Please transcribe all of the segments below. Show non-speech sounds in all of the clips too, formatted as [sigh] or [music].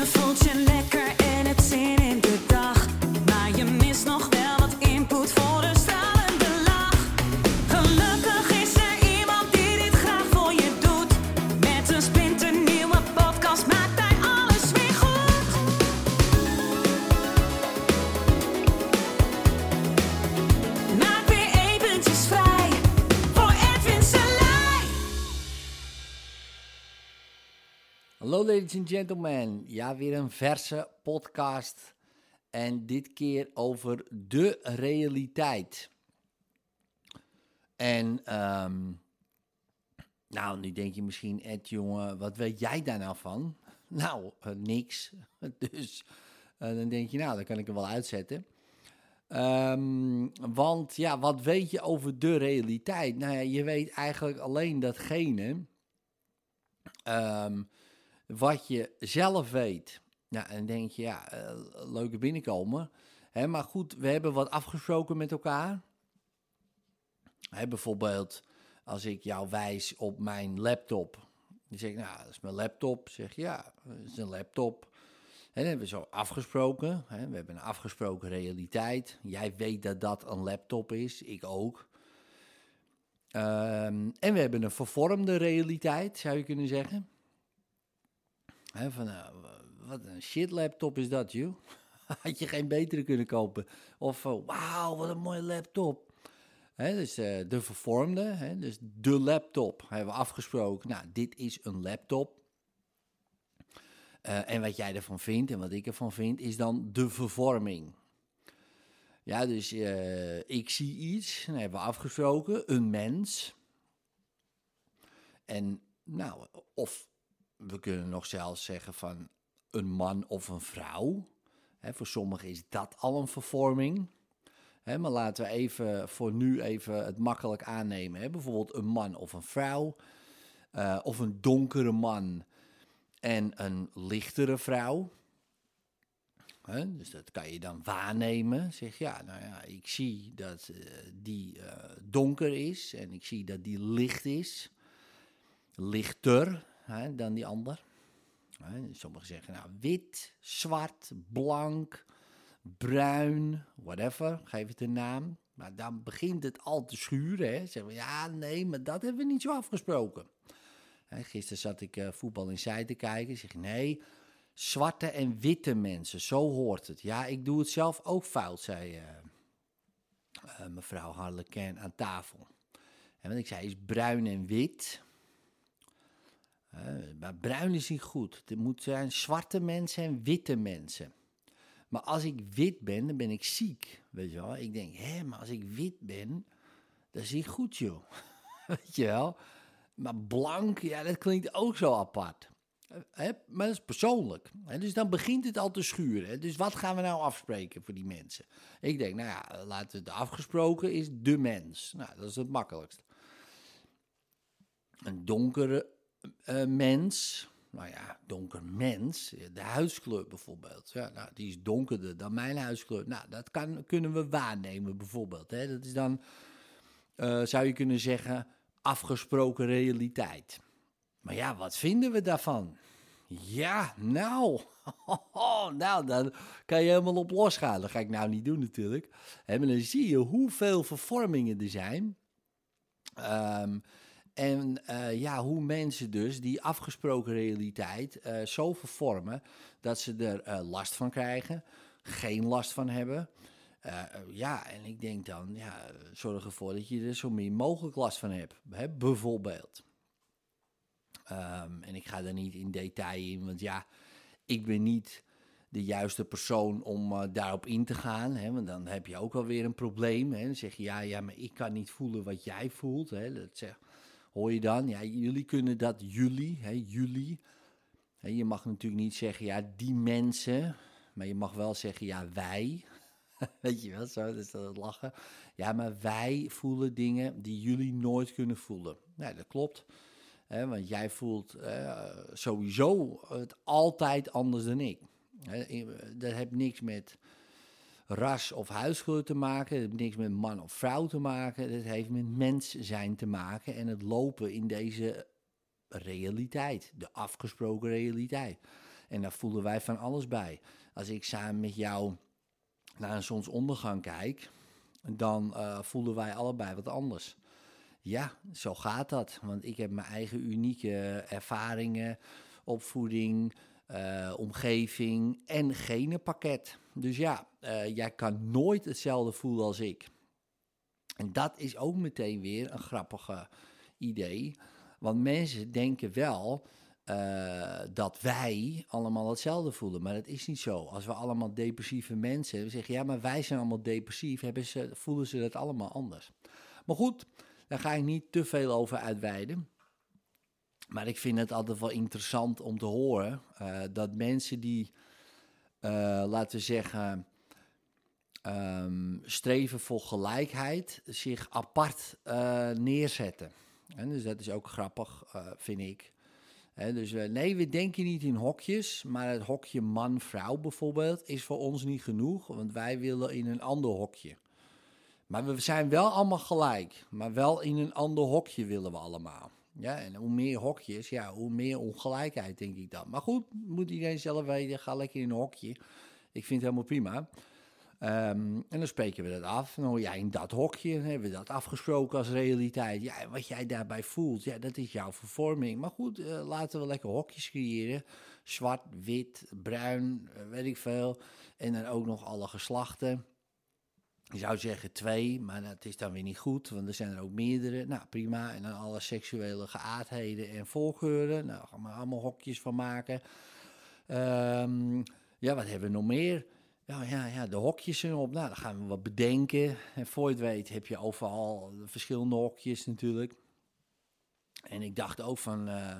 Je voelt Hallo ladies and gentlemen, ja weer een verse podcast en dit keer over de realiteit. En ehm, nou, nu denk je misschien Ed jongen, wat weet jij daar nou van? [laughs] Nou, eh, niks. [laughs] Dus eh, dan denk je nou, dan kan ik hem wel uitzetten. Ehm, want ja, wat weet je over de realiteit? Nou ja, je weet eigenlijk alleen datgene ehm, wat je zelf weet. Ja, en denk je, ja, eh, leuke binnenkomen. Hè, maar goed, we hebben wat afgesproken met elkaar. Hè, bijvoorbeeld, als ik jou wijs op mijn laptop. Dan zeg ik, nou, dat is mijn laptop. Zeg je, ja, dat is een laptop. En hebben we zo afgesproken. Hè, we hebben een afgesproken realiteit. Jij weet dat dat een laptop is, ik ook. Ehm, en we hebben een vervormde realiteit, zou je kunnen zeggen. Van, nou, wat een shit laptop is dat, joh. [laughs] Had je geen betere kunnen kopen. Of, eh, wauw, wat een mooie laptop. Dus eh, de vervormde, dus de laptop, hebben we afgesproken. Nou, dit is een laptop. Eh, en wat jij ervan vindt en wat ik ervan vind, is dan de vervorming. Ja, dus ik zie iets, dan hebben we afgesproken, een mens. En nou, of we kunnen nog zelfs zeggen van een man of een vrouw. Voor sommigen is dat al een vervorming. Maar laten we even voor nu even het makkelijk aannemen. Bijvoorbeeld een man of een vrouw. eh, of een donkere man en een lichtere vrouw. Dus dat kan je dan waarnemen. Zeg ja, nou ja, ik zie dat eh, die eh, donker is en ik zie dat die licht is. Lichter hè, dan die ander. Sommigen zeggen nou wit, zwart, blank, bruin, whatever, geef het een naam. Maar dan begint het al te schuren. Hè. Zeggen we, ja, nee, maar dat hebben we niet zo afgesproken. Gisteren zat ik eh, voetbal in zij te kijken. Zeg nee, zwarte en witte mensen, zo hoort het. Ja, ik doe het zelf ook fout, zei eh, eh, mevrouw Harlequin aan tafel. En wat ik zei is bruin en wit. Maar bruin is niet goed. Het moet zijn zwarte mensen en witte mensen. Maar als ik wit ben, dan ben ik ziek. Weet je wel? Ik denk, hé, maar als ik wit ben, dat is niet goed, joh. [laughs] weet je wel? Maar blank, ja, dat klinkt ook zo apart. Maar dat is persoonlijk. Dus dan begint het al te schuren. Dus wat gaan we nou afspreken voor die mensen? Ik denk, nou ja, laten we het afgesproken is de mens. Nou, dat is het makkelijkst. Een donkere eh, mens, nou ja, donker mens, eh, de huidskleur bijvoorbeeld. Ja, nou, die is donkerder dan mijn huidskleur. Nou, dat kan, kunnen we waarnemen bijvoorbeeld. Hè? Dat is dan, eh, zou je kunnen zeggen, afgesproken realiteit. Maar ja, wat vinden we daarvan? Ja, nou, [laughs] nou, dan kan je helemaal op losgaan. Dat ga ik nou niet doen natuurlijk. Maar dan zie je hoeveel vervormingen er zijn. Ehm, en eh, ja, hoe mensen dus die afgesproken realiteit eh, zo vervormen dat ze er eh, last van krijgen, geen last van hebben. Ja, en ik denk dan, ja, zorg ervoor dat je er zo min mogelijk last van hebt. Bijvoorbeeld. Ehm, en ik ga daar niet in detail in, want ja, ik ben niet de juiste persoon om daarop in te gaan. Hè, want dan heb je ook alweer een probleem. Hè. Dan zeg je, ja, ja, maar ik kan niet voelen wat jij voelt. Hè. Dat zeg, dan? Ja, jullie kunnen dat, jullie, hè, jullie. Hè, je mag natuurlijk niet zeggen, ja, die mensen. Maar je mag wel zeggen, ja, wij. [laughs] Weet je wel, zo, is dat lachen. Ja, maar wij voelen dingen die jullie nooit kunnen voelen. Nee, dat klopt. Hè, want jij voelt eh, sowieso het altijd anders dan ik. Hè, dat heeft niks met ras of huidskleur te maken. Dat heeft niks met man of vrouw te maken. Dat heeft met mens zijn te maken en het lopen in deze realiteit. De afgesproken realiteit. En daar voelen wij van alles bij. Als ik samen met jou naar een zonsondergang kijk, dan uh, voelen wij allebei wat anders. Ja, zo gaat dat. Want ik heb mijn eigen unieke ervaringen, opvoeding, uh, omgeving en genenpakket. Dus ja, uh, jij kan nooit hetzelfde voelen als ik. En dat is ook meteen weer een grappige idee. Want mensen denken wel uh, dat wij allemaal hetzelfde voelen. Maar dat is niet zo. Als we allemaal depressieve mensen we zeggen, ja, maar wij zijn allemaal depressief, hebben ze, voelen ze dat allemaal anders. Maar goed, daar ga ik niet te veel over uitweiden. Maar ik vind het altijd wel interessant om te horen uh, dat mensen die, uh, laten we zeggen, um, streven voor gelijkheid, zich apart uh, neerzetten. En dus dat is ook grappig, vind ik. He, dus nee, we denken niet in hokjes, maar het hokje man-vrouw bijvoorbeeld is voor ons niet genoeg, want wij willen in een ander hokje. Maar we zijn wel allemaal gelijk, maar wel in een ander hokje willen we allemaal. Ja, en hoe meer hokjes, ja, hoe meer ongelijkheid, denk ik dan. Maar goed, moet iedereen zelf weten, ga lekker in een hokje. Ik vind het helemaal prima. Um, en dan spreken we dat af. Nou ja, in dat hokje hebben we dat afgesproken als realiteit. Ja, wat jij daarbij voelt, ja, dat is jouw vervorming. Maar goed, uh, laten we lekker hokjes creëren. Zwart, wit, bruin, uh, weet ik veel. En dan ook nog alle geslachten. Je zou zeggen twee, maar dat is dan weer niet goed, want er zijn er ook meerdere. Nou, prima. En dan alle seksuele geaardheden en voorkeuren. Nou, gaan we allemaal hokjes van maken. Um, ja, wat hebben we nog meer? Nou ja, ja, de hokjes erop. Nou, dan gaan we wat bedenken. En voor je het weet heb je overal verschillende hokjes natuurlijk. En ik dacht ook van... Uh,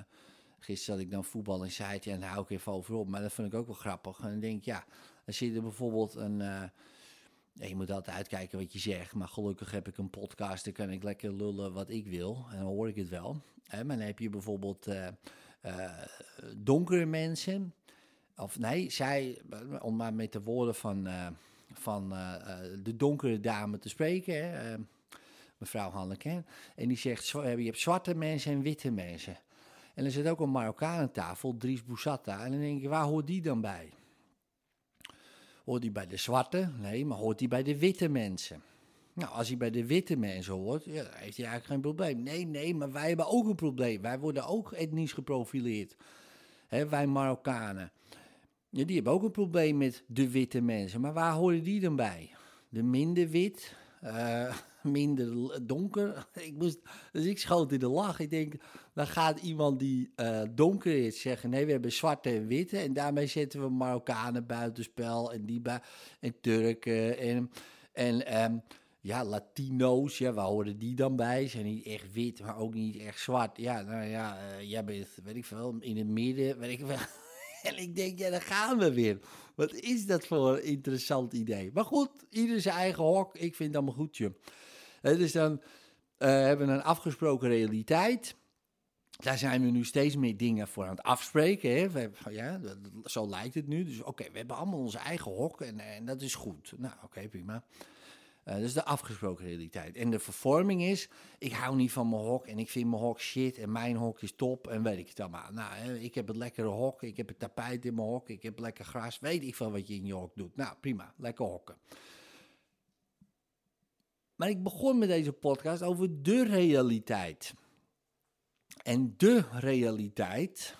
gisteren had ik dan voetbal en zei en daar hou ik even over op. Maar dat vind ik ook wel grappig. En dan denk ik, ja, dan zit er bijvoorbeeld een... Uh, ja, je moet altijd uitkijken wat je zegt. Maar gelukkig heb ik een podcast, dan kan ik lekker lullen wat ik wil. En dan hoor ik het wel. Maar dan heb je bijvoorbeeld uh, donkere mensen of nee, zij, om maar met de woorden van, uh, van de donkere dame te spreken, mevrouw Hanneke. En die zegt, je hebt zwarte mensen en witte mensen. En er zit ook een Marokkaan aan tafel, Dries Boussata. En dan denk je, waar hoort die dan bij? Hoort die bij de zwarte? Nee, maar hoort die bij de witte mensen? Nou, als hij bij de witte mensen hoort, ja, heeft hij eigenlijk geen probleem. Nee, nee, maar wij hebben ook een probleem. Wij worden ook etnisch geprofileerd. Hè, wij Marokkanen. Ja, die hebben ook een probleem met de witte mensen. Maar waar horen die dan bij? De minder wit, uh, [laughs] minder donker. [laughs] ik moest, dus ik schoot in de lach. Ik denk, dan gaat iemand die uh, donker is zeggen: nee, we hebben zwarte en witte. En daarmee zetten we Marokkanen buitenspel en, die en Turken en. en um, ja, Latino's, ja, waar horen die dan bij? Zijn niet echt wit, maar ook niet echt zwart. Ja, nou ja, uh, jij bent, weet ik veel, in het midden, weet ik veel. [laughs] [laughs] En ik denk, ja, daar gaan we weer. Wat is dat voor een interessant idee? Maar goed, ieder zijn eigen hok. Ik vind dat maar goed, je. Dus dan uh, hebben we een afgesproken realiteit. Daar zijn we nu steeds meer dingen voor aan het afspreken. Hè? We, ja, zo lijkt het nu. Dus oké, we hebben allemaal onze eigen hok en, en dat is goed. Nou, oké, prima. Uh, is de afgesproken realiteit. En de vervorming is, ik hou niet van mijn hok en ik vind mijn hok shit en mijn hok is top en weet ik het allemaal. Nou, ik heb het lekkere hok, ik heb het tapijt in mijn hok, ik heb lekker gras, weet ik van wat je in je hok doet. Nou, prima, lekker hokken. Maar ik begon met deze podcast over de realiteit. En de realiteit,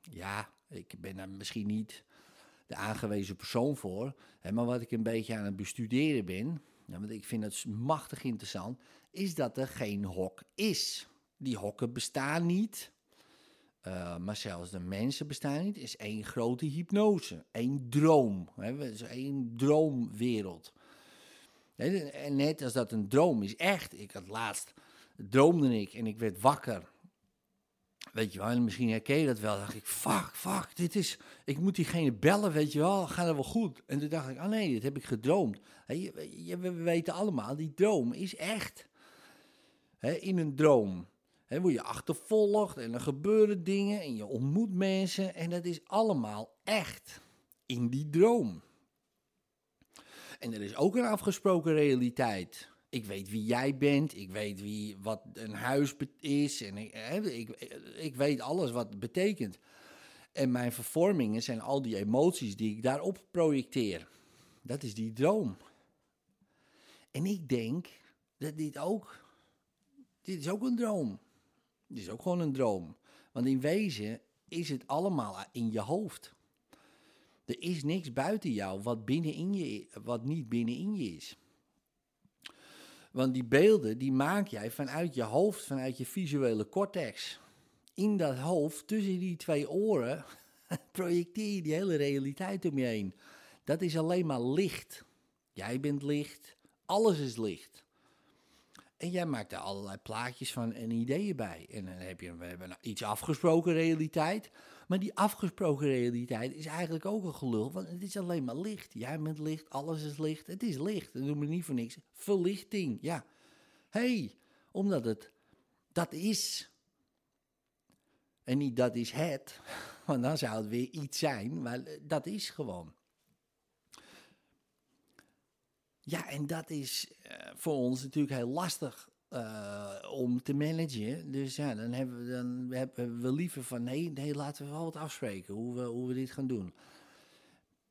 ja, ik ben daar misschien niet de aangewezen persoon voor, hè, maar wat ik een beetje aan het bestuderen ben, want ik vind het machtig interessant, is dat er geen hok is. Die hokken bestaan niet. Uh, maar zelfs de mensen bestaan niet. Is één grote hypnose. één droom. Het is één droomwereld. En net als dat een droom is echt. Ik had laatst, droomde ik en ik werd wakker. Weet je wel, en misschien herken je dat wel. Dacht ik, fuck, fuck, dit is... Ik moet diegene bellen, weet je wel, gaat het wel goed? En toen dacht ik, oh nee, dit heb ik gedroomd. we weten allemaal, die droom is echt. in een droom He, word je achtervolgd en er gebeuren dingen en je ontmoet mensen. En dat is allemaal echt in die droom. En er is ook een afgesproken realiteit ik weet wie jij bent, ik weet wie, wat een huis is en ik, ik, ik weet alles wat het betekent. En mijn vervormingen zijn al die emoties die ik daarop projecteer. Dat is die droom. En ik denk dat dit ook, dit is ook een droom. Dit is ook gewoon een droom. Want in wezen is het allemaal in je hoofd. Er is niks buiten jou wat, binnenin je, wat niet binnenin je is. Want die beelden, die maak jij vanuit je hoofd, vanuit je visuele cortex. In dat hoofd, tussen die twee oren, [laughs] projecteer je die hele realiteit om je heen. Dat is alleen maar licht. Jij bent licht, alles is licht. En jij maakt er allerlei plaatjes van en ideeën bij. En dan heb je we hebben iets afgesproken realiteit. Maar die afgesproken realiteit is eigenlijk ook een gelul. Want het is alleen maar licht. Jij bent licht, alles is licht. Het is licht. Dat noemen we niet voor niks. Verlichting, ja. hey, omdat het dat is. En niet dat is het. [laughs] Want dan zou het weer iets zijn. Maar dat is gewoon. Ja, en dat is uh, voor ons natuurlijk heel lastig uh, om te managen. Dus ja, dan hebben we, dan hebben we liever van nee, nee, laten we wel wat afspreken hoe we, hoe we dit gaan doen.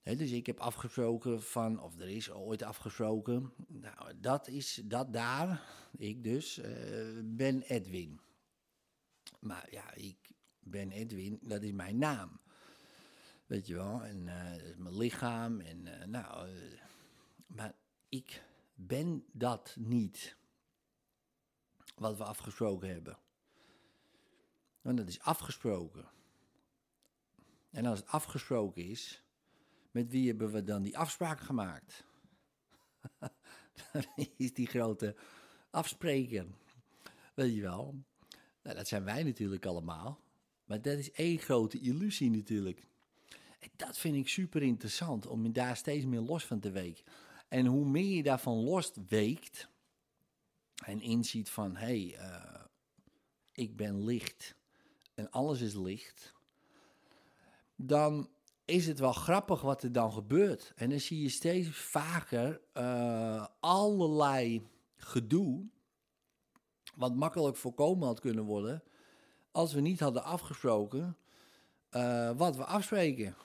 Dus ik heb afgesproken van, of er is ooit afgesproken, nou, dat is dat daar, ik dus, uh, ben Edwin. Maar ja, ik ben Edwin, dat is mijn naam. Weet je wel, en dat is mijn lichaam. En nou, ik ben dat niet. Wat we afgesproken hebben. Want dat is afgesproken. En als het afgesproken is, met wie hebben we dan die afspraak gemaakt? [laughs] dan is die grote afspreker. Weet je wel? Nou, dat zijn wij natuurlijk allemaal. Maar dat is één grote illusie natuurlijk. En dat vind ik super interessant om daar steeds meer los van te weken. En hoe meer je daarvan los weekt en inziet van hé, hey, uh, ik ben licht en alles is licht, dan is het wel grappig wat er dan gebeurt. En dan zie je steeds vaker uh, allerlei gedoe, wat makkelijk voorkomen had kunnen worden, als we niet hadden afgesproken uh, wat we afspreken.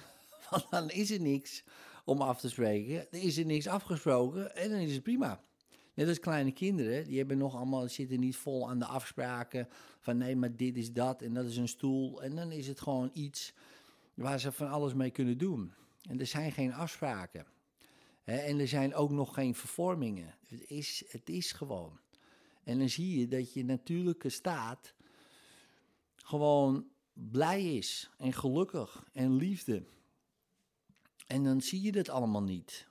[laughs] Want dan is er niks om af te spreken. Er is er niks afgesproken en dan is het prima. Net als kleine kinderen, die hebben nog allemaal, zitten niet vol aan de afspraken van nee, maar dit is dat en dat is een stoel. En dan is het gewoon iets waar ze van alles mee kunnen doen. En er zijn geen afspraken. en er zijn ook nog geen vervormingen. Het is, het is gewoon. En dan zie je dat je natuurlijke staat gewoon blij is en gelukkig en liefde. En dan zie je dat allemaal niet.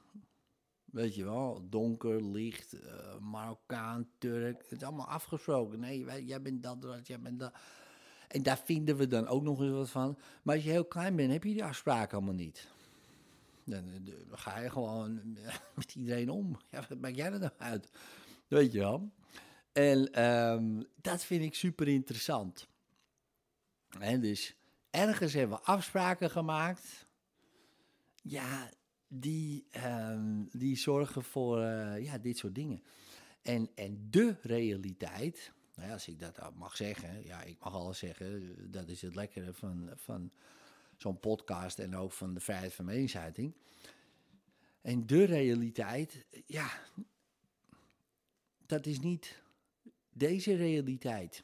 Weet je wel, donker, licht, uh, Marokkaan, Turk. Het is allemaal afgesproken. Nee, jij bent dat, jij bent dat. En daar vinden we dan ook nog eens wat van. Maar als je heel klein bent, heb je die afspraken allemaal niet. Dan, dan ga je gewoon [laughs] met iedereen om. Ja, wat maak jij er nou uit? Weet je wel. En um, dat vind ik super interessant. En dus ergens hebben we afspraken gemaakt ja, die, um, die zorgen voor uh, ja, dit soort dingen. En, en de realiteit, nou ja, als ik dat mag zeggen, ja, ik mag alles zeggen, dat is het lekkere van, van zo'n podcast en ook van de vrijheid van meningsuiting. En de realiteit, ja, dat is niet deze realiteit.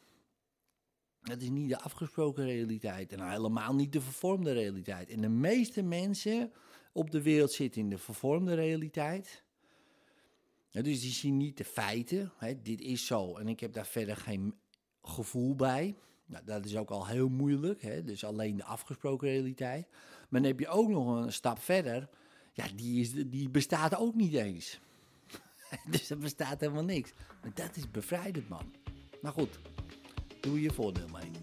Dat is niet de afgesproken realiteit en helemaal niet de vervormde realiteit. En de meeste mensen op de wereld zitten in de vervormde realiteit. dus die zien niet de feiten. Hè, dit is zo en ik heb daar verder geen gevoel bij. Nou, dat is ook al heel moeilijk. Hè, dus alleen de afgesproken realiteit. Maar dan heb je ook nog een stap verder. Ja, die, is, die bestaat ook niet eens. [laughs] dus er bestaat helemaal niks. Maar dat is bevrijdend, man. Maar goed, doe je voordeel mee.